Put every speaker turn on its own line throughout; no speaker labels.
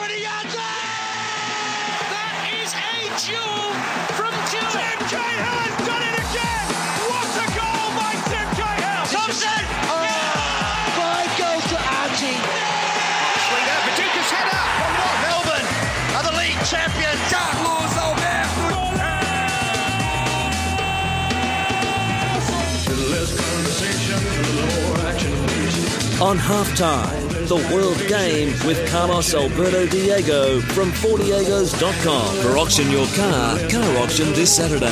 20 yards out!
That is a jewel from Jewel.
Tim Cahill has done it again! What a goal by Tim Cahill! Thompson!
Five goals to Archie.
Swing out, header from what? Melbourne are the league champions. Carlos Alberto!
On halftime, the World Game with Carlos Alberto Diego from fordiegos.com. For auction your car, car auction this Saturday.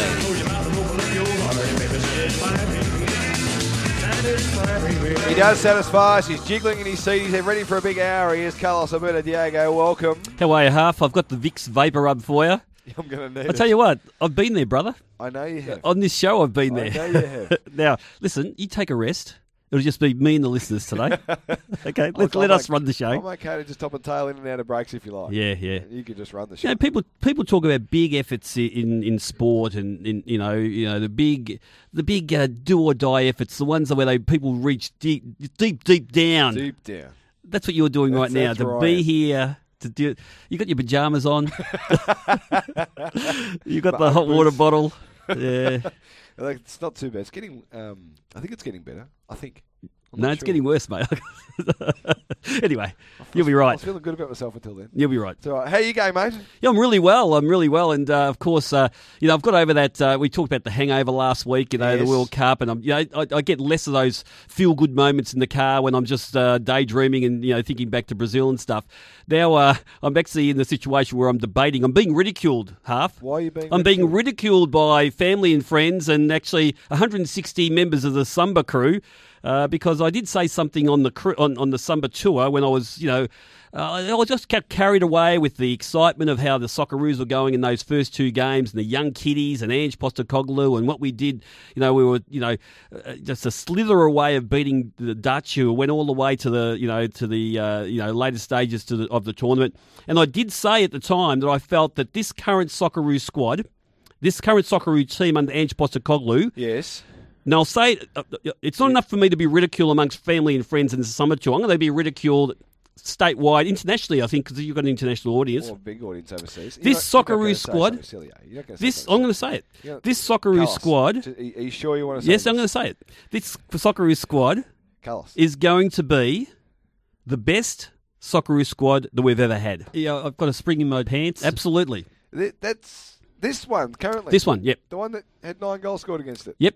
He does satisfy us. He's jiggling in his seat. He's ready for a big hour. He is Carlos Alberto Diego. Welcome.
How are you, Half? I've got the Vicks VapoRub for you.
I'm going to need
I tell
it.
you what, I've been there, brother.
I know you have.
On this show, I've been
I
there.
know you have.
now, listen, you take a rest. It'll just be me and the listeners today. okay, let, let us
o-
run the show.
I'm okay to just top and tail in and out of breaks if you like.
Yeah, yeah.
You can just run the
You
show.
know, people people talk about big efforts in, in sport and in you know you know the big the big uh, do or die efforts, the ones where they people reach deep deep deep down.
Deep down.
That's what you're doing right
That's-
now
that's
to
right.
be here. To do, you got your pajamas on. you got the
My
hot water bottle. Yeah.
Like, It's not too bad. It's getting. Um, I think it's getting better. I think. I'm
no, it's
sure.
getting worse, mate. anyway, you'll be right.
I
right.
was feeling good about myself until then.
You'll be right.
All right. How you going, mate?
Yeah, I'm really well. I'm really well, and uh, of course, uh, you know, I've got over that. Uh, we talked about the hangover last week, you know, the World Cup, and I'm, you know, I, I get less of those feel good moments in the car when I'm just uh, daydreaming and you know thinking back to Brazil and stuff. Now uh, I'm actually in the situation where I'm debating. I'm being ridiculed. Half.
Why are you being?
I'm being
ridiculed?
ridiculed by family and friends, and actually 160 members of the Samba crew, uh, because I did say something on the on, on the Samba tour when I was, you know, uh, I just kept carried away with the excitement of how the Socceroos were going in those first two games, and the young kiddies and Ange Postecoglou, and what we did. You know, we were, you know, uh, just a slither away of beating the Dutch, who went all the way to the, you know, to the, uh, you know, later stages to the, of the tournament. And I did say at the time that I felt that this current Socceroo squad this current Socceroo team under Ange Postecoglou.
Yes.
Now, I'll say it, uh, it's not enough for me to be ridiculed amongst family and friends in the Samba tour. I'm going to be ridiculed statewide, internationally, I think, because you've got an international audience.
Or a big audience overseas.
This
You're not- not
Socceroo squad-
silly, are you? You're not gonna say
This, I'm going to say it.
Not-
This Socceroo
Carlos,
squad,
t- Are you sure you want to say
yes, I'm going to say it. This Socceroo squad
Carlos.
is going to be the best Socceroo squad that we've ever had.
Yeah, I've got a spring in my pants.
Absolutely.
That's this one currently.
This one, yep.
The one that had nine goals scored against it.
Yep.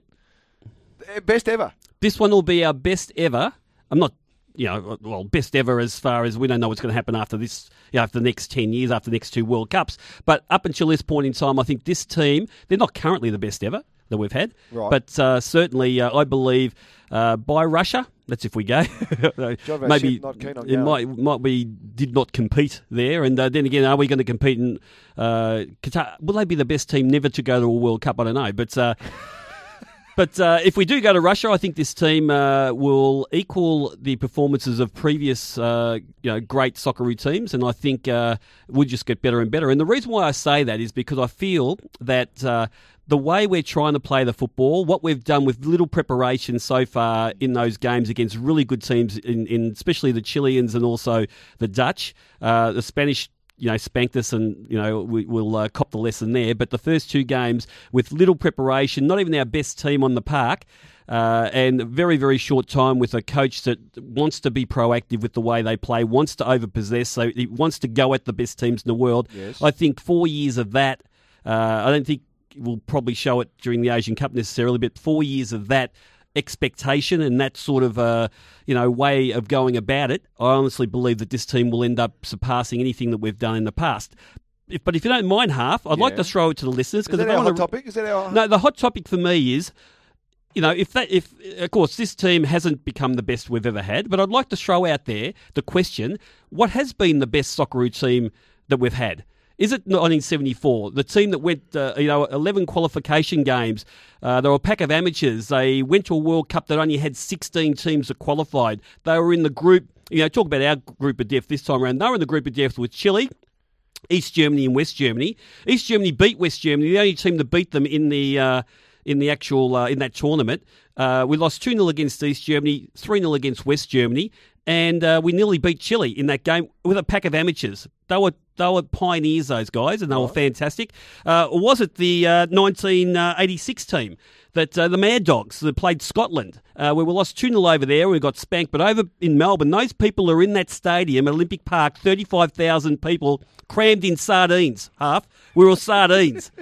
Eh, Best ever.
This one will be our best ever. I'm not, you know, well, best ever as far as we don't know what's going to happen after this, you know, after the next 10 years, after the next two World Cups. But up until this point in time, I think this team, they're not currently the best ever that we've had.
Right.
But uh, certainly, uh, I believe uh, by Russia, that's if we go. Maybe
Ship not keen on
it might might be did not compete there, and uh, then again, are we going to compete in uh, Qatar? Will they be the best team never to go to a World Cup? I don't know, but uh, but uh, if we do go to Russia, I think this team uh, will equal the performances of previous, uh, you know, great Socceroo teams, and I think uh, we'll just get better and better. And the reason why I say that is because I feel that. Uh, the way we're trying to play the football, what we've done with little preparation so far in those games against really good teams, in, in especially the Chileans and also the Dutch, uh, the Spanish you know, spanked us and, you know, we, we'll uh, cop the lesson there. But the first two games with little preparation, not even our best team on the park, uh, and a very, very short time with a coach that wants to be proactive with the way they play, wants to overpossess, so he wants to go at the best teams in the world.
Yes.
I think four years of that, uh, I don't think we'll probably show it during the Asian Cup necessarily, but four years of that expectation and that sort of uh, you know way of going about it, I honestly believe that this team will end up surpassing anything that we've done in the past. If, but if you don't mind, half, I'd like to throw it to the listeners because
that
if I
our hot
to,
topic? Is that our
no, the hot topic for me is. You know, if that, if of course this team hasn't become the best we've ever had, but I'd like to throw out there the question: What has been the best soccer team that we've had? Is it 1974, the team that went, uh, you know, 11 qualification games? Uh, they were a pack of amateurs. They went to a World Cup that only had 16 teams that qualified. They were in the group, you know, talk about our group of death this time around. They were in the group of death with Chile, East Germany, and West Germany. East Germany beat West Germany, the only team to beat them in the uh, in the actual uh, in that tournament. Uh, we lost two 0 against East Germany, three 0 against West Germany, and uh, we nearly beat Chile in that game with a pack of amateurs. They were they were pioneers, those guys, and they were fantastic. Uh, was it the uh, 1986 team that uh, the Mad Dogs that played Scotland? Uh, where we lost 2 0 over there, we got spanked. But over in Melbourne, those people are in that stadium, Olympic Park, 35,000 people crammed in sardines, half. We were sardines.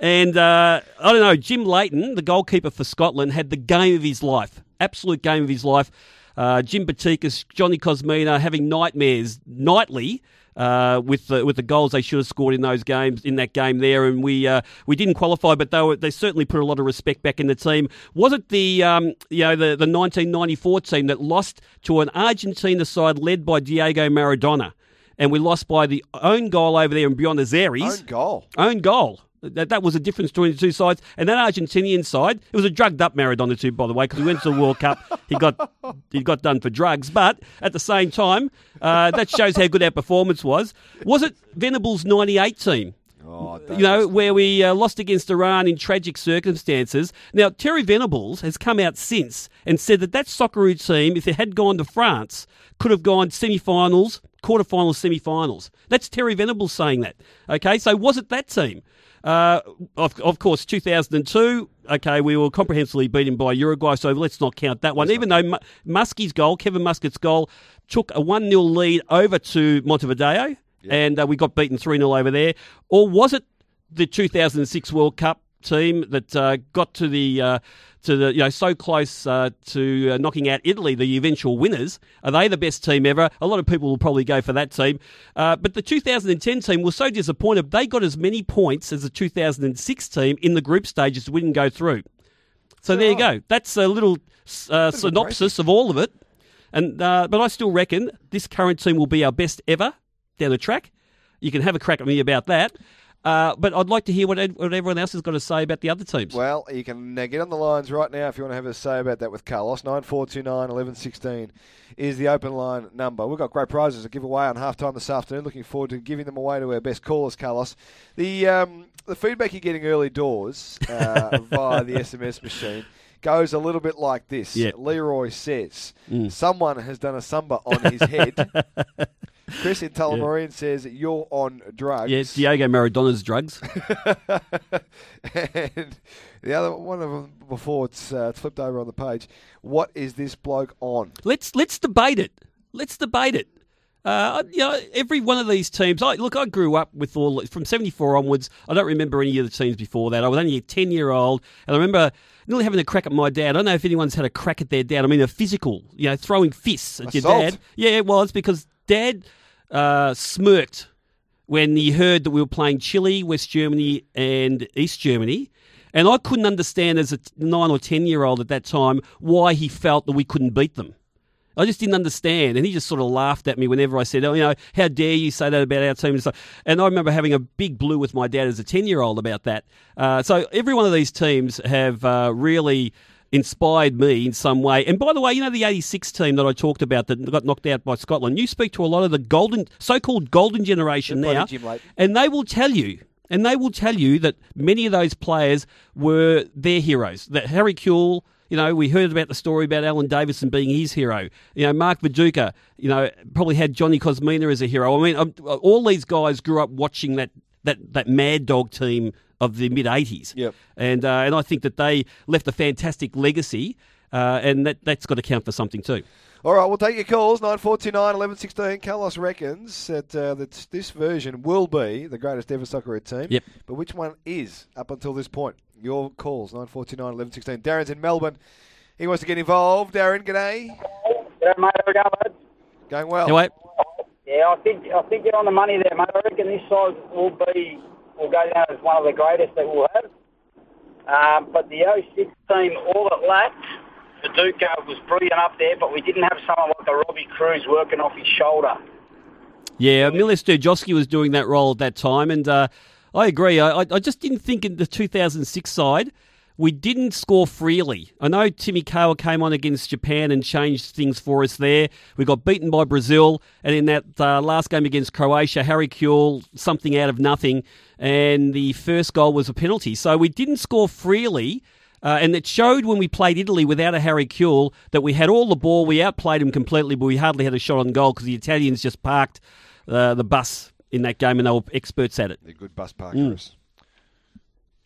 And uh, I don't know, Jim Leighton, the goalkeeper for Scotland, had the game of his life, absolute game of his life. Uh, Jim Patikas, Johnny Kosmina having nightmares nightly uh, with the with the goals they should have scored in those games in that game there, and we uh, we didn't qualify, but they were, they certainly put a lot of respect back in the team. Was it the um, you know the the 1994 team that lost to an Argentina side led by Diego Maradona? And we lost by the own goal over there in Buenos Aires.
Own goal.
Own goal. That, that was a difference between the two sides. And that Argentinian side, it was a drugged up Maradona too, by the way, because he went to the World Cup. He got he got done for drugs. But at the same time, uh, that shows how good our performance was. Was it Venables' 98 team?
Oh,
you know, where we uh, lost against Iran in tragic circumstances. Now, Terry Venables has come out since and said that that Socceroo team, if it had gone to France, could have gone semi-finals, quarter-finals, semi-finals. That's Terry Venables saying that. Okay, so was it that team? Uh, of, of course, 2002. Okay, we were comprehensively beaten by Uruguay, so let's not count that one. Even though Mu- Muskie's goal, Kevin Muscat's goal, took a 1 0 lead over to Montevideo, and uh, we got beaten 3 0 over there. Or was it the 2006 World Cup team that uh, got to the uh, to the you know so close uh, to uh, knocking out Italy, the eventual winners. Are they the best team ever? A lot of people will probably go for that team. Uh, but the 2010 team was so disappointed. They got as many points as the 2006 team in the group stages. We didn't go through. So there you go. That's a little uh, synopsis of all of it. And uh, but I still reckon this current team will be our best ever down the track. You can have a crack at me about that. Uh, but I'd like to hear what, ed- what everyone else has got to say about the other teams.
Well, you can uh, get on the lines right now if you want to have a say about that with Carlos. 9429 1116 is the open line number. We've got great prizes to give away on halftime this afternoon. Looking forward to giving them away to our best callers, Carlos. The um, the feedback you're getting early doors uh, via the SMS machine goes a little bit like this.
Yeah.
Leroy says, someone has done a samba on his head. Chris in Tullamarine says, you're on drugs.
Yeah, Diego Maradona's drugs.
and the other one of them before it's, uh, it's flipped over on the page. What is this bloke on?
let's let's debate it. Let's debate it. Uh, you know, every one of these teams. I, look, I grew up with all from '74 onwards. I don't remember any of the teams before that. I was only a ten-year-old, and I remember nearly having a crack at my dad. I don't know if anyone's had a crack at their dad. I mean, a physical, you know, throwing fists at your dad. Yeah, it was because dad uh, smirked when he heard that we were playing Chile, West Germany, and East Germany. And I couldn't understand as a nine or ten year old at that time why he felt that we couldn't beat them. I just didn't understand, and he just sort of laughed at me whenever I said, "Oh, you know, how dare you say that about our team?" And, I remember having a big blue with my dad as a ten-year-old about that. Uh, so every one of these teams have uh, really inspired me in some way. And by the way, you know the '86 team that I talked about that got knocked out by Scotland. You speak to a lot of the golden, so-called golden generation now, and they will tell you. And they will tell you that many of those players were their heroes. That Harry Kewell, you know, we heard about the story about Alan Davidson being his hero. You know, Mark Viduka, you know, probably had Johnny Kosmina as a hero. I mean, all these guys grew up watching that that that Mad Dog team of the mid '80s.
Yep.
And uh, and I think that they left a fantastic legacy, uh, and that that's got to count for something too.
All right, we'll take your calls. 9429 1116. Carlos reckons that, uh, that this version will be the greatest ever soccer team.
Yep.
But which one is up until this point? Your calls. 9429 1116. Darren's in Melbourne. He wants to get involved. Darren, g'day.
Yeah, mate, how we going, lads?
Going well.
Anyway,
Yeah, I think I think you're on the money there, mate. I reckon this side will be will go down as one of the greatest that we'll have. Um, but the 06 team, all it lacked, Viduka was brilliant up there, but we didn't have someone like a Robbie Kruse working off his shoulder.
Yeah, Milos Sterjovski was doing that role at that time, and uh, I agree. I I just didn't think in the 2006 side we didn't score freely. I know Timmy Cahill came on against Japan and changed things for us there. We got beaten by Brazil, and in that uh, last game against Croatia, Harry Kewell something out of nothing, and the first goal was a penalty. So we didn't score freely. Uh, and it showed when we played Italy without a Harry Kewell that we had all the ball, we outplayed them completely, but we hardly had a shot on goal because the Italians just parked uh, the bus in that game and they were experts at it.
They're good bus parkers.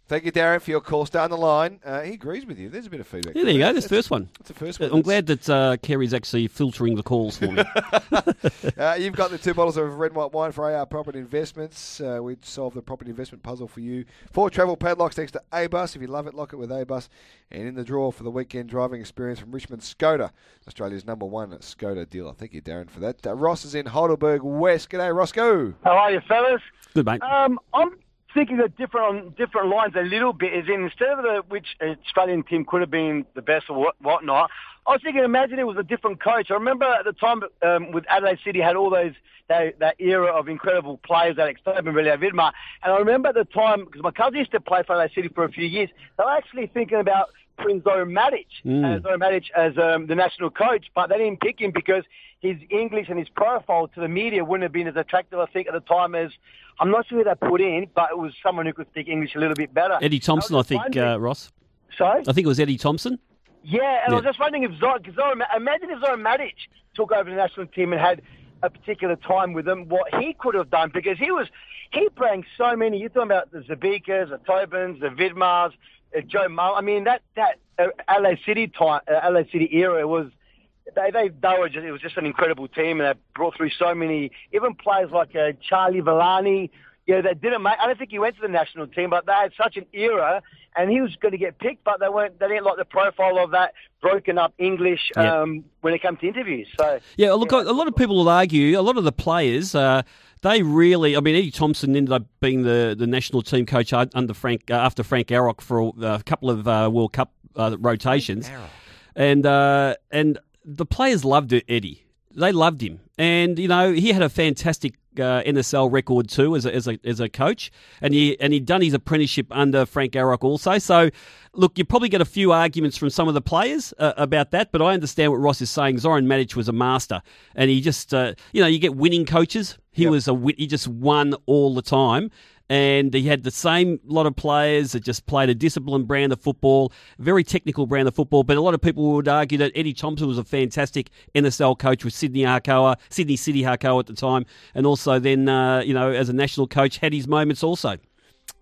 Thank you, Darren, for your call. Stay on the line. Uh, he agrees with you. There's a bit of feedback.
Yeah, there you go. That's the first one.
That's the first one.
I'm glad that uh, Kerry's actually filtering the calls for me.
Uh, you've got the two bottles of red and white wine for AR Property Investments. Uh, we solve the property investment puzzle for you. Four travel padlocks next to A-Bus. If you love it, lock it with A-Bus. And in the draw for the weekend driving experience from Richmond Skoda, Australia's number one Skoda dealer. Thank you, Darren, for that. Uh, Ross is in Heidelberg West. G'day, Roscoe.
How are you, fellas?
Good, mate.
Um, I'm thinking of different on different lines a little bit. Is in instead of the which Australian team could have been the best or what whatnot. I was thinking, imagine it was a different coach. I remember at the time um, with Adelaide City had all those that, that era of incredible players, Alex Tobin, Aurelio Vidmar. And I remember at the time because my cousin used to play for Adelaide City for a few years. They were actually thinking about putting Zoran Matic,
Mm.
uh, Zoran Matic as um, the national coach, but they didn't pick him because his English and his profile to the media wouldn't have been as attractive, I think, at the time as I'm not sure who they put in, but it was someone who could speak English a little bit better.
Eddie Thomson, I
just
think, uh, Ross.
Sorry?
I think it was Eddie Thomson.
Yeah, and I was just wondering if Zoran, Zoran, imagine if Zoran Matic took over the national team and had a particular time with them, what he could have done, because he was, he brought so many, you're talking about the Zabikas, the Tobins, the Vidmars, Joe Mull. I mean, that, that uh, LA City time, uh, LA City era was, they, they, they were just, it was just an incredible team and they brought through so many, even players like uh, Charlie Villani, you know, they didn't make, I don't think he went to the national team, but they had such an era and he was going to get picked, but they weren't, they didn't like the profile of that broken up English,
Yeah.
um, when it comes to interviews. So,
Yeah, look, a lot of people will argue, a lot of the players, uh, they really, I mean, Eddie Thomson ended up being the, the national team coach under Frank, uh, after Frank Arok for a couple of uh, World Cup uh, rotations. And, uh, and the players loved Eddie. They loved him. And, you know, he had a fantastic uh, NSL record too as a, as a as a coach, and he and he'd done his apprenticeship under Frank Arok also. So, look, you probably get a few arguments from some of the players uh, about that, but I understand what Ross is saying. Zoran Matic was a master, and he just uh, you know you get winning coaches. He was a he just won all the time. And he had the same lot of players that just played a disciplined brand of football, very technical brand of football. But a lot of people would argue that Eddie Thomson was a fantastic NSL coach with Sydney Hakoah, Sydney City Hakoah at the time, and also then uh, you know as a national coach had his moments also.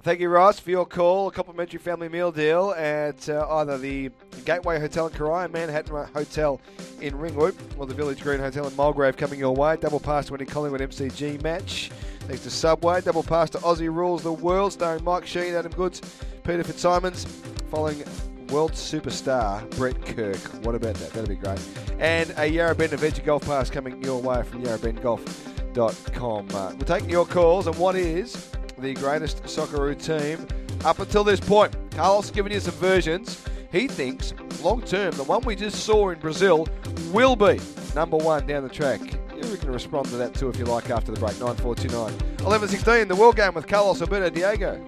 Thank you, Ross, for your call. A complimentary family meal deal at uh, either the Gateway Hotel in Corio, Manhattan Hotel in Ringwood, or the Village Green Hotel in Mulgrave coming your way. Double pass to any Collingwood MCG match. Thanks to Subway. Double pass to Aussie Rules the World, starring Mike Sheen, Adam Goodes, Peter Fitzsimons, following world superstar Brett Kirk. What about that? That'd be great. And a Yarrabend Adventure Golf Pass coming your way from yarrabendgolf.com. Uh, we're taking your calls, and what is the greatest Socceroo team up until this point? Carlos giving you some versions. He thinks long term, the one we just saw in Brazil will be number one down the track. You can respond to that too if you like after the break. 9429 1116, the World Game with Carlos Alberto Diego.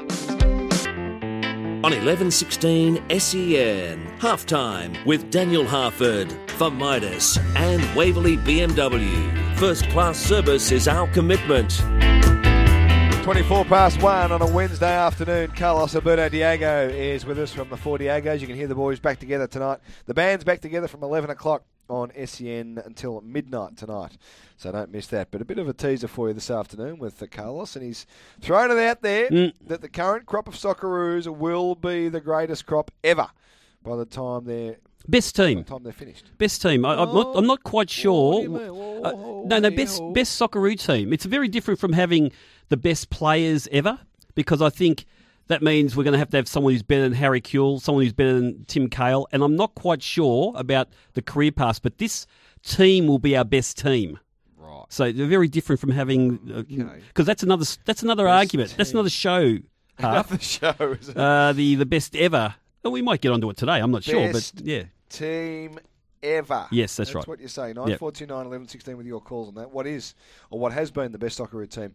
On 1116 SEN, halftime with Daniel Harford for Midas and Waverley BMW. First class service is our commitment.
24 past 1 on a Wednesday afternoon. Carlos Alberto Diego is with us from the Four Diegos. You can hear the boys back together tonight. The band's back together from 11 o'clock on SEN until midnight tonight. So don't miss that. But a bit of a teaser for you this afternoon with Carlos, and he's thrown it out there that the current crop of Socceroos will be the greatest crop ever by the time they're
Best team.
by the time they're finished.
Best team. I, I'm, not, I'm not quite sure.
you mean? Whoa,
Uh, no, no, best
oh.
best Socceroo team. It's very different from having the best players ever because I think that means we're going to have to have someone who's better than Harry Kewell, someone who's better than Tim Cahill, and I'm not quite sure about the career pass, but this team will be our best team.
Right.
So they're very different from having because that's another that's another argument. That's
team.
another show. Harp.
Another show, is it?
uh, the the best ever. Well, we might get onto it today. I'm not sure, but yeah.
team ever.
Yes, that's right.
That's what you say. 9429 11 16 with your calls on that. What is, or what has been, the best Socceroo team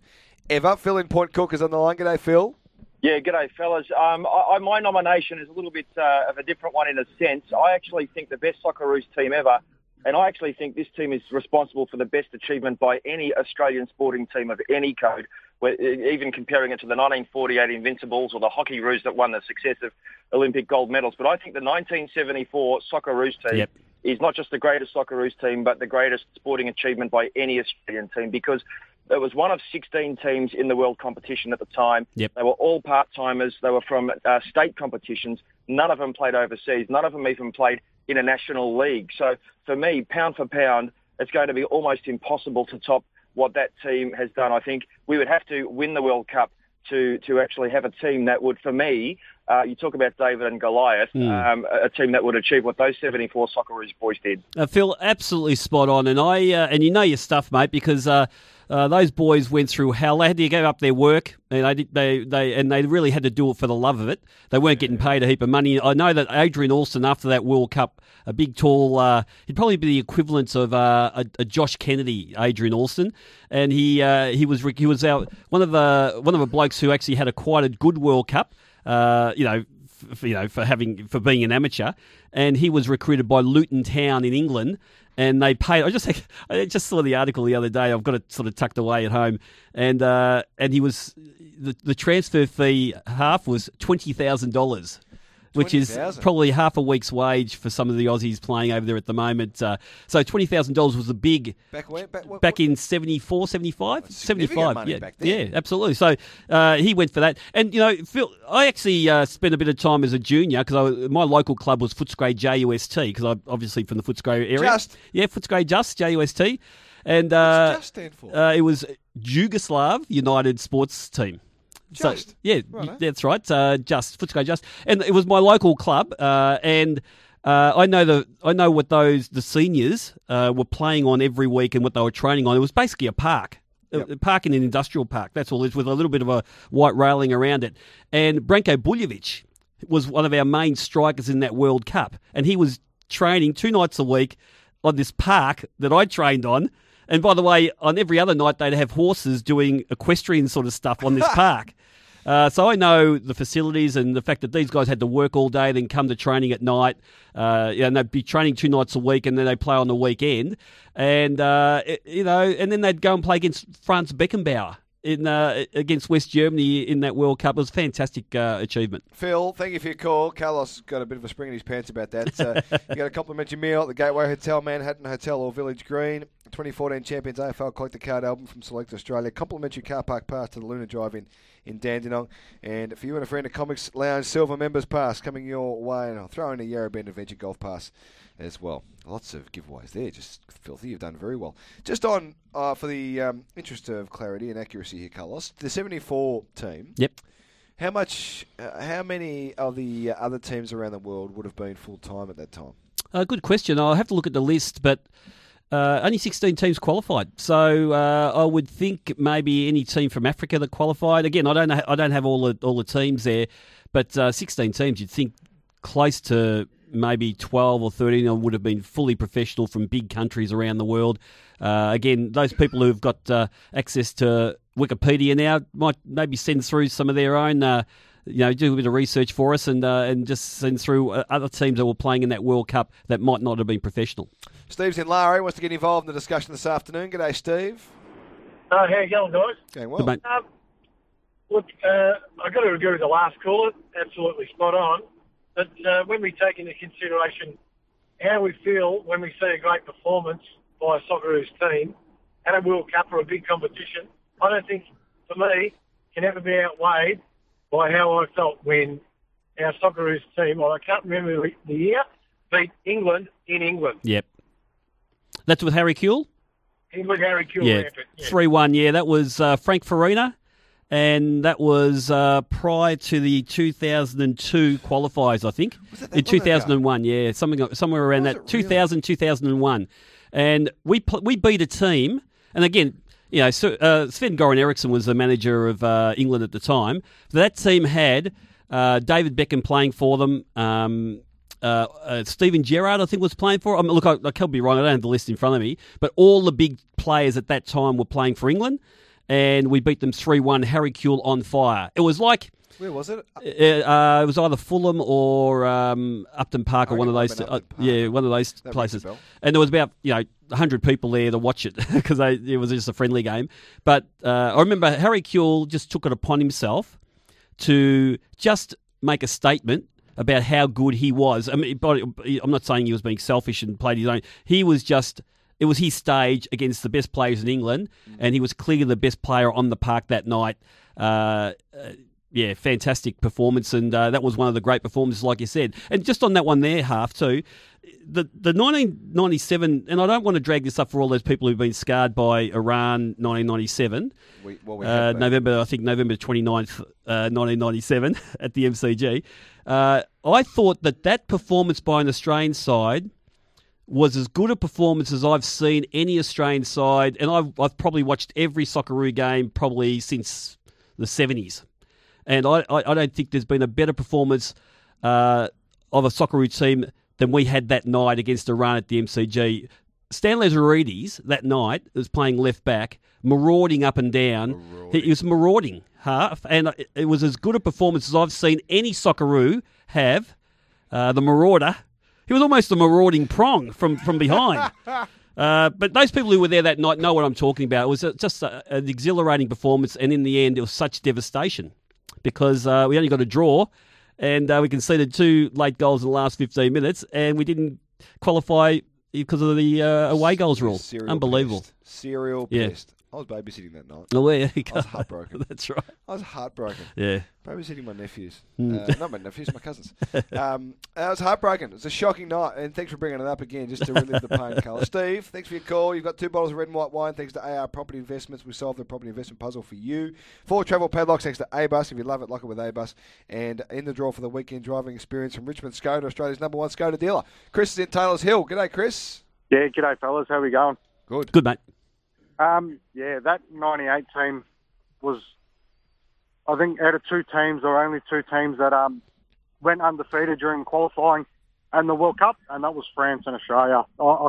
ever? Phil in Point Cook is on the line. G'day, Phil.
Yeah, g'day, fellas. Um, I, I, my nomination is a little bit uh, of a different one in a sense. I actually think the best Socceroos team ever And I actually think this team is responsible for the best achievement by any Australian sporting team of any code, where, even comparing it to the 1948 Invincibles or the Hockey Roos that won the successive Olympic gold medals. But I think the 1974 Socceroos team
Yep.
is not just the greatest Socceroos team, but the greatest sporting achievement by any Australian team because it was one of 16 teams in the world competition at the time.
Yep.
They were all part-timers. They were from uh, state competitions. None of them played overseas. None of them even played in a national league. So for me, pound for pound, it's going to be almost impossible to top what that team has done. I think we would have to win the World Cup to, to actually have a team that would, for me, uh, you talk about David and Goliath, um, a team that would achieve what those 74 Socceroos boys did.
Uh, Phil, absolutely spot on, and I uh, and you know your stuff, mate, because uh, uh, those boys went through hell. They had to give up their work, and they, they they and they really had to do it for the love of it. They weren't getting paid a heap of money. I know that Adrian Alston, after that World Cup, a big tall, uh, he'd probably be the equivalent of uh, a, a Josh Kennedy, Adrian Alston, and he uh, he was he was our, one of the one of the blokes who actually had a quite a good World Cup. Uh, you know, f- you know, for having for being an amateur, and he was recruited by Luton Town in England, and they paid. I just I just saw the article the other day. I've got it sort of tucked away at home, and uh, and he was the the transfer fee half was twenty thousand dollars. Which is probably half a week's wage for some of the Aussies playing over there at the moment. Uh, so $20,000 was a big,
Back? Back, what,
back in 74, 75? 75,
money
yeah. Yeah, absolutely. So uh, he went for that. And, you know, Phil, I actually uh, spent a bit of time as a junior because my local club was Footscray JUST because I'm obviously from the Footscray area.
Just?
Yeah, Footscray Just, JUST. And uh,
Just stand for?
Uh, it was Yugoslav United Sports Team. So-
Just?
yeah,
Righto.
that's right. Uh, just Footscray Just, and it was my local club, uh, and uh, I know the I know what those the seniors uh, were playing on every week and what they were training on. It was basically a park. A park in an industrial park. That's all. It's with a little bit of a white railing around it. And Branko Buljevic was one of our main strikers in that World Cup, and he was training two nights a week on this park that I trained on. And by the way, on every other night they'd have horses doing equestrian sort of stuff on this park. Uh, so I know the facilities and the fact that these guys had to work all day, then come to training at night, uh, and they'd be training two nights a week, and then they play on the weekend, and uh, it- you know, and then they'd go and play against Franz Beckenbauer in uh, against West Germany in that World Cup. It was a fantastic uh, achievement.
Phil, thank you for your call. Carlos got a bit of a spring in his pants about that. So you got a complimentary meal at the Gateway Hotel, Manhattan Hotel, or Village Green. 2014 Champions AFL Collector Card album from Select Australia. Complimentary car park pass to the Luna Drive in in Dandenong. And for you and a friend, a Comics Lounge Silver Members Pass coming your way. And I'll throw in a Yarra Bend Adventure Golf Pass as well. Lots of giveaways there. Just filthy. You've done very well. Just on, uh, for the um, interest of clarity and accuracy here, Carlos, the 74 team.
Yep.
How much? Uh, how many of the uh, other teams around the world would have been full time at that time?
Uh, good question. I'll have to look at the list, but uh, only 16 teams qualified. So uh, I would think maybe any team from Africa that qualified. Again, I don't know, I don't have all the all the teams there, but uh, 16 teams. You'd think close to maybe 12 or 13 would have been fully professional from big countries around the world. Uh, again, those people who've got uh, access to Wikipedia now might maybe send through some of their own. You know, do a bit of research for us and uh, and just send through uh, other teams that were playing in that World Cup that might not have been professional.
Steve's in Lara. Wants to get involved in the discussion this afternoon. G'day, Steve.
Uh, how you going, guys?
Going well.
mate.
Um, look, uh, i got to agree with the last caller. Absolutely spot on. But uh, when we take into consideration how we feel when we see a great performance by a Socceroos team at a World Cup or a big competition, I don't think, for me, can ever be outweighed by how I felt when our Socceroos team, well, I can't remember the- the year, beat England in England.
Yep. That's with Harry Kewell?
England Harry Kewell
Yeah.
rampant. Yeah.
3 1. Yeah, that was uh, Frank Farina. And that was uh, prior to the 2002 qualifiers, I think.
that
In
that long ago?
2001, yeah, something somewhere around
Was
that.
it really?
2000, 2001. And we we beat a team, and again, you know, uh, Sven Goran Eriksson was the manager of uh, England at the time. That team had uh, David Beckham playing for them. Um, uh, uh, Steven Gerrard, I think, was playing for. I mean, look, I, I could be wrong. I don't have the list in front of me, but all the big players at that time were playing for England. And we beat them three one. Harry Kewell on fire. It was like.
Where was it?
Uh, it was either Fulham or um, Upton Park or one of those.
might have been
Uh, yeah, one of those
That
places. And there was about you know hundred people there to watch it because it was just a friendly game. But uh, I remember Harry Kewell just took it upon himself to just make a statement about how good he was. I mean, I'm not saying he was being selfish and played his own. He was just. It was his stage against the best players in England, and he was clearly the best player on the park that night. Uh, uh, yeah, fantastic performance, and uh, that was one of the great performances, like you said. And just on that one there, half too, the the 1997, and I don't want to drag this up for all those people who've been scarred by Iran 1997.
We, well, we
Uh. November, I think November 29th, uh, 1997 at the MCG. Uh, I thought that that performance by an Australian side was as good a performance as I've seen any Australian side, and I've, I've probably watched every Socceroo game probably since the 70s. And I, I, I don't think there's been a better performance uh, of a Socceroo team than we had that night against Iran at the MCG. Stan Lazaridis that night was playing left back, marauding up and down. He, he was marauding half, and it, it was as good a performance as I've seen any Socceroo have. Uh, the marauder, he was almost a marauding prong from from behind. Uh, but those people who were there that night know what I'm talking about. It was a, just a, an exhilarating performance, and in the end, it was such devastation because uh, we only got a draw, and uh, we conceded two late goals in the last 15 minutes, and we didn't qualify because of the uh, away goals rule.
Serial
Unbelievable.
pissed. Serial
Yeah.
pissed. I was babysitting that night.
Oh, there you
I was heartbroken.
That's right.
I was heartbroken.
Yeah.
Babysitting my nephews.
Mm.
Uh, not my nephews, my cousins. Um, I was heartbroken. It was a shocking night, and thanks for bringing it up again, just to relive the pain, Carl. Steve, thanks for your call. You've got two bottles of red and white wine, thanks to AR Property Investments. We solved the property investment puzzle for you. Four travel padlocks, thanks to A-Bus. If you love it, lock it with A-Bus. And in the draw for the weekend driving experience from Richmond Skoda, Australia's number one Skoda dealer. Chris is in Taylor's Hill. G'day, Chris.
Yeah, g'day fellas. How we going?
Good.
Good, mate.
Um, yeah, that '98 team was, I think, out of two teams, or only two teams that um went undefeated during qualifying and the World Cup, and that was France and Australia. I, I,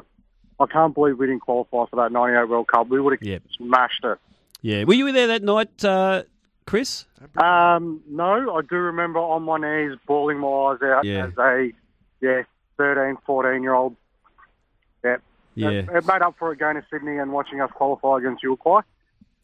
I can't believe we didn't qualify for that '98 World Cup. We would have
Yep.
smashed it.
Yeah. Were you there that night, uh, Chris?
Um, no, I do remember on my knees, bawling my eyes out
Yeah.
as a yeah 13, 14 year old. Yeah.
Yeah.
It, it made up for it going to Sydney and watching us qualify against Uruguay.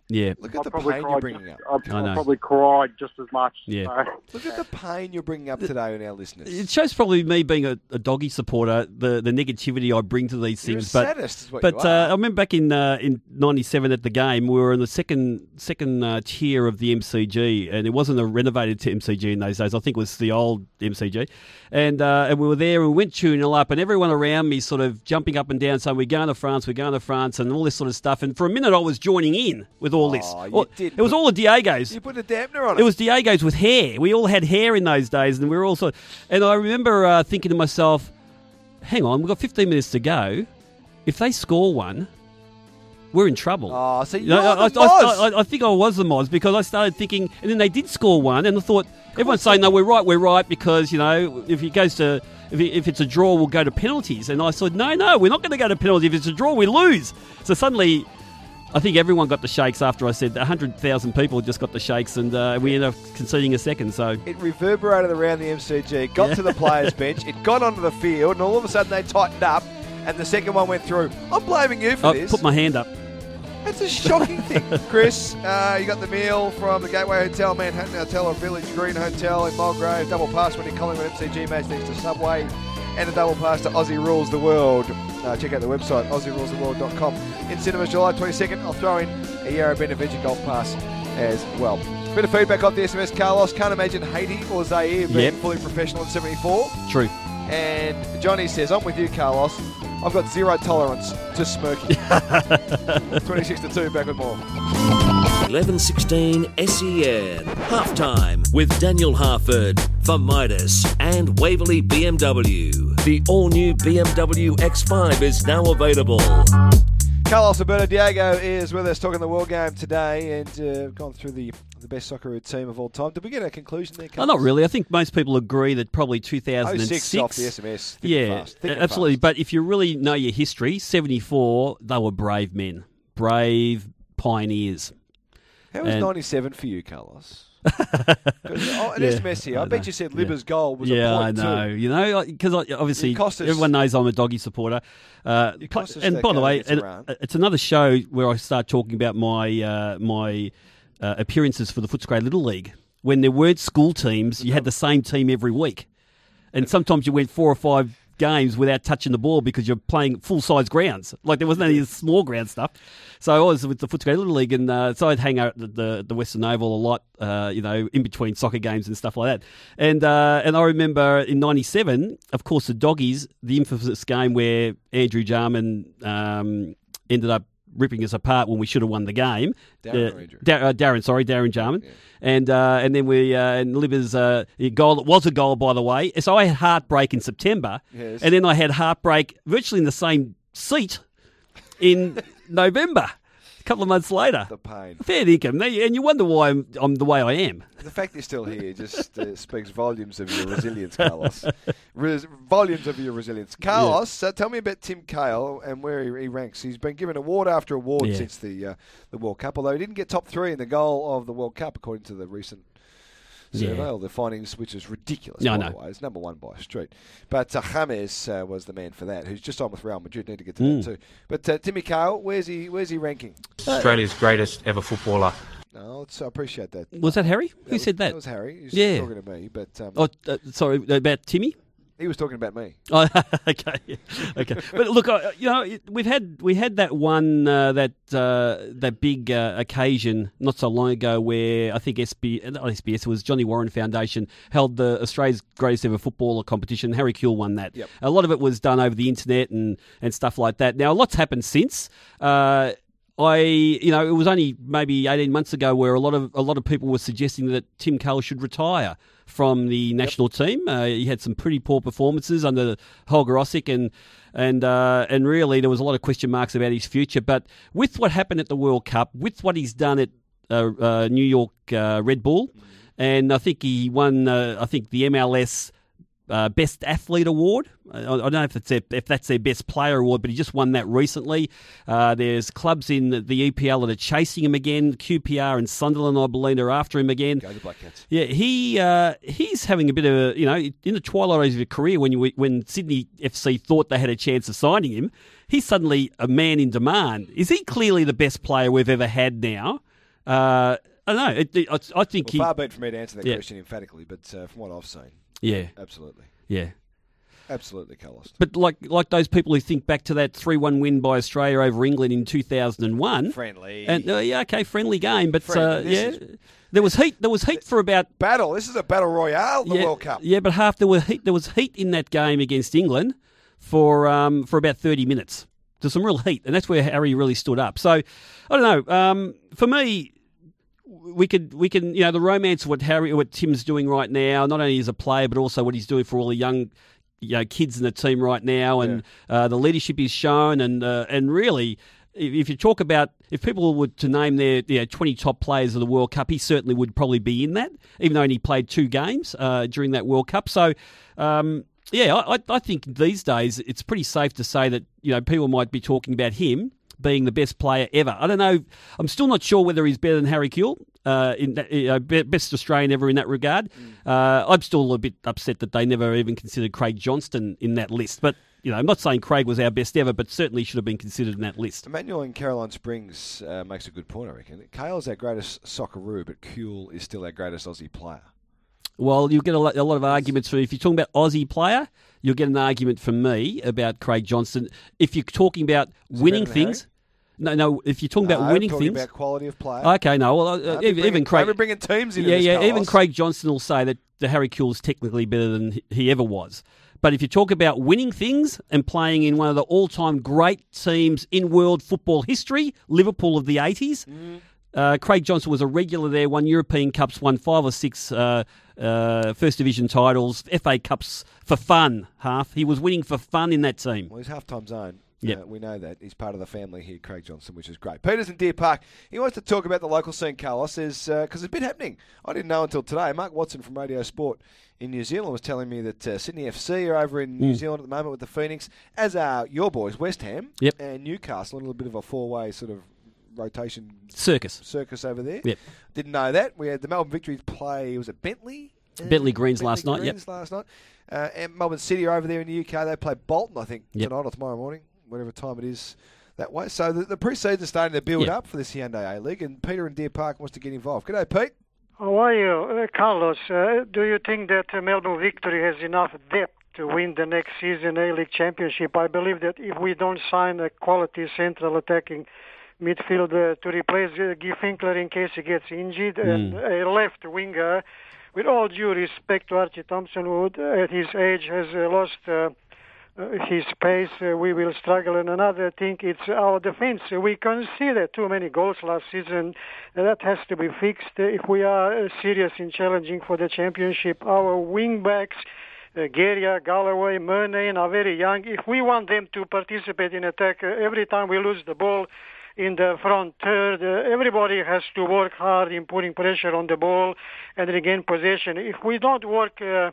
Yeah.
Look
I
at the
probably
pain
cried
you're bringing
just-
up.
I,
I know.
I probably cried just as much.
Yeah.
So-
Look at the pain you're bringing up today on our listeners.
It shows probably me being a, a doggy supporter, the, the negativity I bring to these
You're a
things. but
sadist is what
but
you
uh. I remember back in uh, in '97 at the game, we were in the second second uh, tier of the MCG, and it wasn't a renovated MCG in those days. I think it was the old MCG, and uh, and we were there and we went tuning it up, and everyone around me sort of jumping up and down, saying we're going to France, we're going to France, and all this sort of stuff. And for a minute, I was joining in with all this.
Oh, you
Well,
did
it was all the Diegos.
You put a dampener on it.
It was Diego's with hair. We all had hair in those days, and we were also. And I remember uh, thinking to myself, "Hang on, we've got 15 minutes to go. If they score one, we're in trouble."
Oh, so
You know, I,
the
I-. I- I think I was the Moz because I started thinking, and then they did score one, and I thought everyone's saying, "No, we're right, we're right," because you know if it goes to. If it's a draw, we'll go to penalties. And I said, no, no, we're not going to go to penalties. If it's a draw, we lose. So suddenly, I think everyone got the shakes after I said that. 100,000 people just got the shakes, and uh, we ended up conceding a second. So
It reverberated around the MCG, got
Yeah.
to the players' bench, it got onto the field, and all of a sudden they tightened up, and the second one went through. I'm blaming you for
I
this.
put my hand up.
That's a shocking thing. Chris, uh, you got the meal from the Gateway Hotel, Manhattan Hotel, or Village Green Hotel in Mulgrave. Double pass when you're Collingwood MCG match next to Subway. And a double pass to Aussie Rules the World. Uh, check out the website, AussieRulesTheWorld.com. In cinemas July 22nd, I'll throw in a Yarra Bend Adventure Golf Pass as well. Bit of feedback off the SMS, Carlos. Can't imagine Haiti or Zaire being
Yep.
fully professional at 74.
True.
And Johnny says, I'm with you, Carlos. I've got zero tolerance to smirking. 26 to 2, back with more.
1116 SEN. Halftime with Daniel Harford for Midas and Waverley BMW. The all new BMW X5 is now available.
Carlos Alberto Diego is with us talking the World Game today and uh, gone through the the best soccer team of all time. Did we get a conclusion there,
Oh,
Carlos?
not really. I think most people agree that probably 2006.
06 off the SMS. Thick
Yeah,
fast.
Absolutely.
fast.
But if you really know your history, 74, they were brave men, brave pioneers.
How was
And-
97 for you, Carlos? oh, it is
Yeah,
messy. I,
I
bet
know.
you said
Yeah.
Libba's goal was
yeah,
a
I
point
know.
two.
You know, because obviously
cost us-
everyone knows I'm a doggy supporter. Uh,
It
and by the way,
Iran.
it's another show where I start talking about my uh, my uh, appearances for the Footscray Little League. When there weren't school teams, you had the same team every week, and sometimes you went four or five games without touching the ball because you're playing full size grounds. Like there wasn't any small ground stuff. So I was with the Footscray Little League, and uh, so I'd hang out at the, the Western Oval a lot, uh, you know, in between soccer games and stuff like that. And uh, and I remember in '97, of course, the Doggies, the infamous game where Andrew Jarman um, ended up ripping us apart when we should have won the game.
Darren
Uh,
or Andrew?
Da- uh, Darren, sorry, Darren Jarman, and uh, and then we uh, and Libba's uh, goal it was a goal by the way. So I had heartbreak in September,
Yes.
and then I had heartbreak virtually in the same seat in November. A couple of months later,
The pain.
fair income, and you wonder why I'm, I'm the way I am.
The fact you're still here just uh, speaks volumes of your resilience, Carlos. Res- volumes of your resilience. Carlos, uh, tell me about Tim Cahill and where he, he ranks. He's been given award after award
Yeah.
since the uh, the World Cup, although he didn't get top three in the goal of the World Cup, according to the recent survey,
Yeah.
or the findings, which is ridiculous,
Yeah, I
by
know.
the way. It's number one by a street. But uh, James uh, was the man for that, who's just on with Real Madrid. Need to get to
Mm.
that too. But uh, Timmy Cahill, where's he? Where's he ranking?
Australia's greatest ever footballer.
No, it's, I appreciate that.
Was that Harry? Who
was-
said that?
That was Harry. He was
Yeah.
talking to me, but um,
Oh, uh, sorry about Timmy.
He was talking about me.
Oh, okay, okay. But look, I- you know, it- we've had we had that one uh, that uh, that big uh, occasion not so long ago where I think SB uh, not SBS it was Johnny Warren Foundation held the Australia's greatest ever footballer competition. Harry Kewell won that.
Yep.
A lot of it was done over the internet and and stuff like that. Now, a lot's happened since. I, you know, it was only maybe eighteen months ago where a lot of a lot of people were suggesting that Tim Cahill should retire from the national team. Uh, he had some pretty poor performances under Holger Osieck, and and uh, and really there was a lot of question marks about his future. But with what happened at the World Cup, with what he's done at uh, uh, New York uh, Red Bull, and I think he won, uh, I think the MLS uh, Best Athlete Award. I, I don't know if it's their, if that's their Best Player Award, but he just won that recently. Uh, there's clubs in the EPL that are chasing him again. QPR and Sunderland, I believe, are after him again.
Go the Black Cats.
Yeah, he uh, he's having a bit of a you know in the twilight of his career when you when Sydney FC thought they had a chance of signing him, he's suddenly a man in demand. Is he clearly the best player we've ever had now? Uh, I don't know. It, it, I, I think
Well,
he.
far be it for me to answer that
Yeah.
question emphatically, but uh, from what I've seen,
Yeah,
absolutely,
yeah.
absolutely, Carlos.
But like like those people who think back to that three one win by Australia over England in two thousand and one,
Friendly.
and uh, yeah, okay, friendly game, but uh, yeah,
is-
there was heat. There was heat for about
Battle. This is a battle royale. The
yeah,
World Cup.
Yeah, but half there were heat. There was heat in that game against England for um, for about thirty minutes. There's some real heat, and that's where Harry really stood up. So I don't know. Um, for me, we could we can you know the romance of what Harry what Tim's doing right now, not only as a player but also what he's doing for all the young you know kids in the team right now, and uh, the leadership he's shown, and uh, and really. If you talk about if people were to name their you know, 20 top players of the World Cup, he certainly would probably be in that, even though he only played two games uh, during that World Cup. So, um, yeah, I, I- I think these days it's pretty safe to say that you know people might be talking about him being the best player ever. I don't know. I'm still not sure whether he's better than Harry Kewell. Uh, in that, you know, best Australian ever in that regard. Uh, I'm still a bit upset that they never even considered Craig Johnston in that list. But you know, I'm not saying Craig was our best ever, but certainly should have been considered in that list.
Emmanuel in Caroline Springs uh, makes a good point, I reckon. Cahill's our greatest Socceroo, but Kewell is still our greatest Aussie player.
Well, you'll get a lot, a lot of arguments for if you're talking about Aussie player, you'll get an argument from me about Craig Johnston. If you're talking about winning
better than
things, no, no. If you're talking
No,
about winning
talking
things,
about quality of play.
okay, no. Well, uh, even,
bringing-
even Craig,
bringing teams into
yeah,
this,
yeah. Even Craig Johnston will say that the Harry Kewell is technically better than he- ever was. But if you talk about winning things and playing in one of the all-time great teams in world football history, Liverpool of the '80s.
Mm.
Uh, Craig Johnston was a regular there, won European Cups, won five or six uh, uh, First Division titles, FA Cups for fun, half. He was winning for fun in that team.
Well, he's half time zone.
Yep.
Uh, we know that. He's part of the family here, Craig Johnston, which is great. Peter's in Deer Park. He wants to talk about the local scene, Carlos, because it's been happening. I didn't know until today. Mark Watson from Radio Sport in New Zealand was telling me that uh, Sydney FC are over in New
Mm.
Zealand at the moment with the Phoenix, as are your boys, West Ham
Yep.
and Newcastle, a little bit of a four way sort of rotation
Circus.
circus over there.
Yep.
Didn't know that. We had the Melbourne Victory play. Was it Bentleigh?
Bentleigh Greens last night, yep.
Last night. Uh, and Melbourne City are over there in the UK. They play Bolton, I think,
Yep.
tonight or tomorrow morning, whatever time it is that way. So the, the pre-season's starting to build
Yep.
up for this Hyundai A League, and Peter in Deer Park wants to get involved. G'day, Pete.
How are you, uh, Carlos? Uh, do you think that uh, Melbourne Victory has enough depth to win the next season A League Championship? I believe that if we don't sign a quality central attacking midfielder to replace uh, Gui Finkler in case he gets injured, and a left winger, with all due respect to Archie Thompson, who uh, at his age has uh, lost. His pace, uh, we will struggle. And another thing, it's our defense. We conceded too many goals last season. That has to be fixed if we are uh, serious in challenging for the championship. Our wing backs, uh, Geria, Galloway, Murnane are very young. If we want them to participate in attack, every time we lose the ball in the front third, uh, everybody has to work hard in putting pressure on the ball and regain possession. If we don't work uh,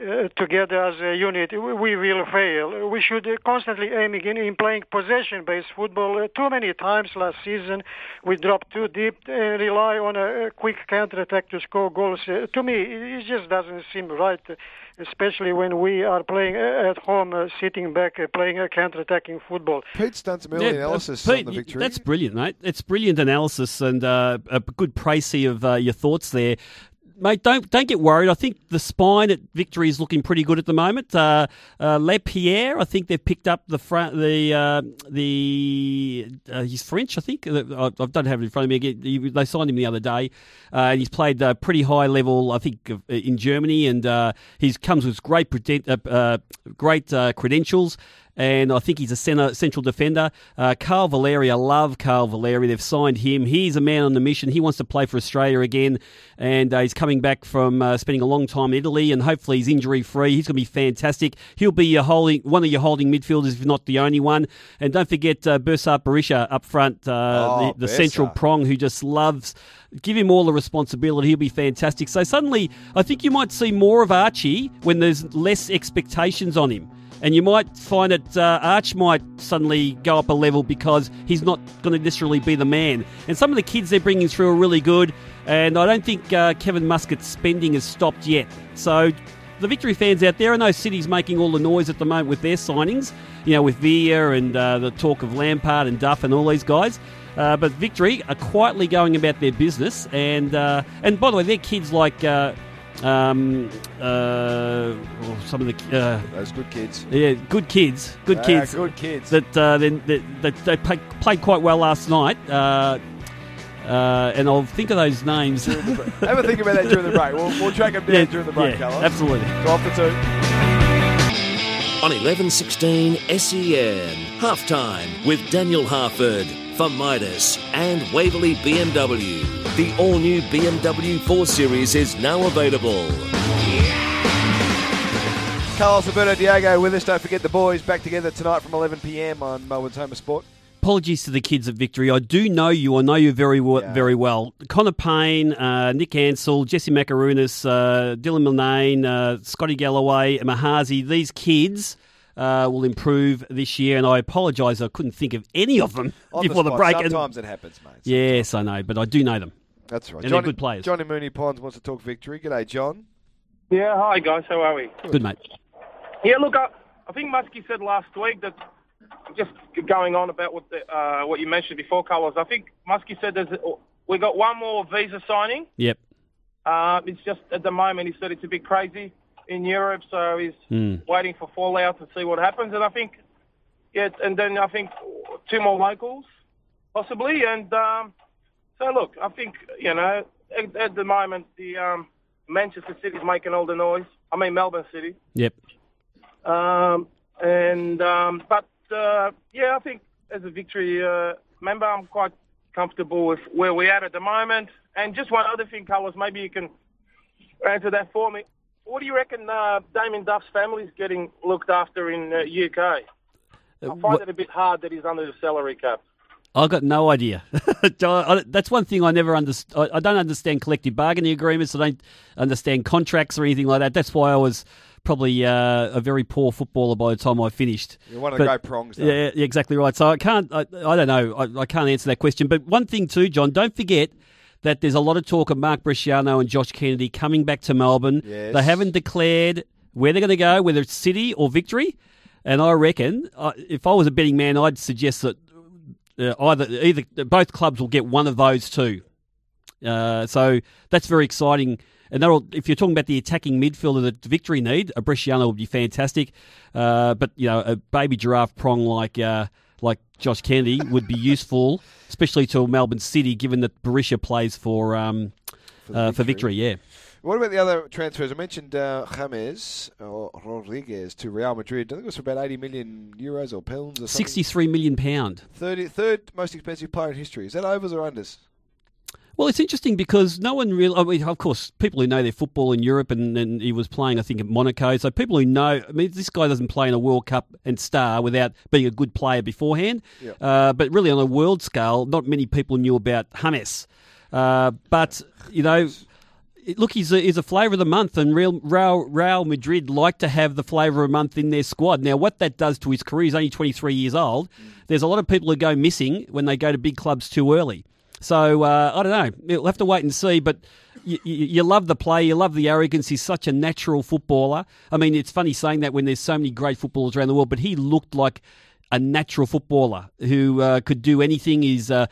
uh, together as a unit, we we will fail. We should uh, constantly aim again in playing possession-based football. Uh, too many times last season, we dropped too deep and rely on a, a quick counter-attack to score goals. Uh, to me, it it just doesn't seem right, uh, especially when we are playing uh, at home, uh, sitting back, uh, playing a counter-attacking football.
Pete's done some early
Yeah, uh,
analysis
Pete,
on the victory.
That's brilliant, mate. It's brilliant analysis and uh, a good précis of uh, your thoughts there. Mate, don't don't get worried. I think the spine at Victory is looking pretty good at the moment. Uh, uh, I think they've picked up the front, the uh, the uh, he's French, I think. Uh, I, I don't have it in front of me. They signed him the other day, uh, and he's played uh, pretty high level, I think, in Germany, and he comes with great great credentials and I think he's a center, central defender. Uh, Carl Valeri, I love Carl Valeri. They've signed him. He's a man on the mission. He wants to play for Australia again, and uh, he's coming back from uh, spending a long time in Italy, and hopefully he's injury free. He's going to be fantastic. He'll be your holding one of your holding midfielders, if not the only one. And don't forget uh, Besart Berisha up front, uh,
Oh,
the, the central prong who just loves. Give him all the responsibility. He'll be fantastic. So suddenly, I think you might see more of Archie when there's less expectations on him. And you might find that uh, Arch might suddenly go up a level because he's not going to necessarily be the man. And some of the kids they're bringing through are really good. And I don't think uh, Kevin Muscat's spending has stopped yet. So the Victory fans out there, I know City's making all the noise at the moment with their signings, you know, with Villa and uh, the talk of Lampard and Duff and all these guys. Uh, but Victory are quietly going about their business. And uh, and by the way, they're kids like. Uh, um, uh, well, some of the uh,
Those good kids.
yeah, good kids, good
Ah,
kids,
good kids.
That uh, then that, that they play, played quite well last night. Uh, uh, and I'll think of those names.
Have a think about that during the break. We'll, we'll track them down
Yeah,
during the break,
yeah,
Carlos.
absolutely.
Go off the two.
On 1116 SEN, halftime with Daniel Harford for Midas and Waverley BMW. The all new BMW 4 Series is now available.
Carlos Alberto Diego with us. Don't forget the boys back together tonight from 11 p.m. on Melbourne's Home of Sport.
Apologies to the kids at Victory. I do know you. I know you very well. Very well. Connor Pain, uh, Nick Ansell, Jesse Makarounas, uh, Dylan Murnane, uh, Scotty Galloway, Mahazi. These kids uh, will improve this year, and I apologise. I couldn't think of any of them
On
before the,
spot.
break. and-
Sometimes it happens, mate.
Yes, I know, but I do know them.
That's right.
And
Johnny,
they're good players.
Johnny Moonee Ponds wants to talk victory. G'day, John.
Yeah, hi guys, how are we?
Good mate.
Yeah, look, I, I think Muskie said last week that just going on about what the, uh, what you mentioned before, Carlos. I think Muskie said there's we got one more visa signing.
Yep.
Uh, it's just at the moment he said it's a bit crazy in Europe, so he's
Mm.
waiting for fallout to see what happens. And I think, yeah, and then I think two more locals possibly. And um, so look, I think you know at, at the moment the um, Manchester City's making all the noise. I mean Melbourne City.
Yep.
Um, and um, but uh, yeah, I think as a victory uh, member, I'm quite comfortable with where we're at at the moment. And just one other thing, Carlos, maybe you can answer that for me. What do you reckon uh, Damien Duff's family's getting looked after in uh, UK? I find it a bit hard that he's under the salary cap.
I've got no idea. That's one thing I never understand. I don't understand collective bargaining agreements. I don't understand contracts or anything like that. That's why I was probably uh, a very poor footballer by the time I finished.
You're one of the great prongs. Though.
Yeah, exactly right. So I can't. I, I don't know. I, I, can't answer that question. But one thing too, John. Don't forget that there's a lot of talk of Mark Bresciano and Josh Kennedy coming back to Melbourne.
Yes.
They haven't declared where they're going to go, whether it's City or Victory. And I reckon, uh, if I was a betting man, I'd suggest that uh, either either both clubs will get one of those two. Uh, so that's very exciting. And that, if you're talking about the attacking midfielder that Victory need, a Bresciano would be fantastic. Uh, but you know, a baby giraffe prong like uh, like Josh Kennedy would be useful, especially to Melbourne City, given that Berisha plays for um, for, victory. for, victory. Yeah.
What about the other transfers? I mentioned uh, James or Rodriguez to Real Madrid. I think it was for about 80 million euros or pounds or something.
63 million pound.
30, third most expensive player in history. Is that overs or unders?
Well, it's interesting because no one really. I mean, of course, people who know their football in Europe, and, and he was playing, I think, at Monaco. So people who know, I mean, this guy doesn't play in a World Cup and star without being a good player beforehand.
Yeah.
Uh, but really, on a world scale, not many people knew about James. Uh, but you know, look, he's a, he's a flavour of the month, and Real, Real, Real Madrid like to have the flavour of the month in their squad. Now, what that does to his career, he's only 23 years old. There's a lot of people who go missing when they go to big clubs too early. So uh, I don't know. We'll have to wait and see. But you, you, you, love the play. You love the arrogance. He's such a natural footballer. I mean, it's funny saying that when there's so many great footballers around the world, but he looked like a natural footballer who uh, could do anything. He's uh,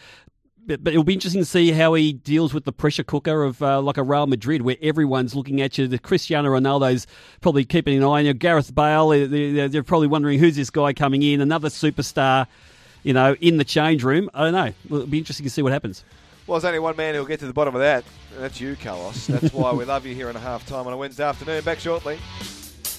but, it'll be interesting to see how he deals with the pressure cooker of uh, like a Real Madrid, where everyone's looking at you. The Cristiano Ronaldo's probably keeping an eye on you. Gareth Bale, they're, they're probably wondering who's this guy coming in. Another superstar you know, in the change room. I don't know. It'll be interesting to see what happens.
Well, there's only one man who'll get to the bottom of that, and that's you, Carlos. That's why we love you here in a half time on a Wednesday afternoon. Back shortly.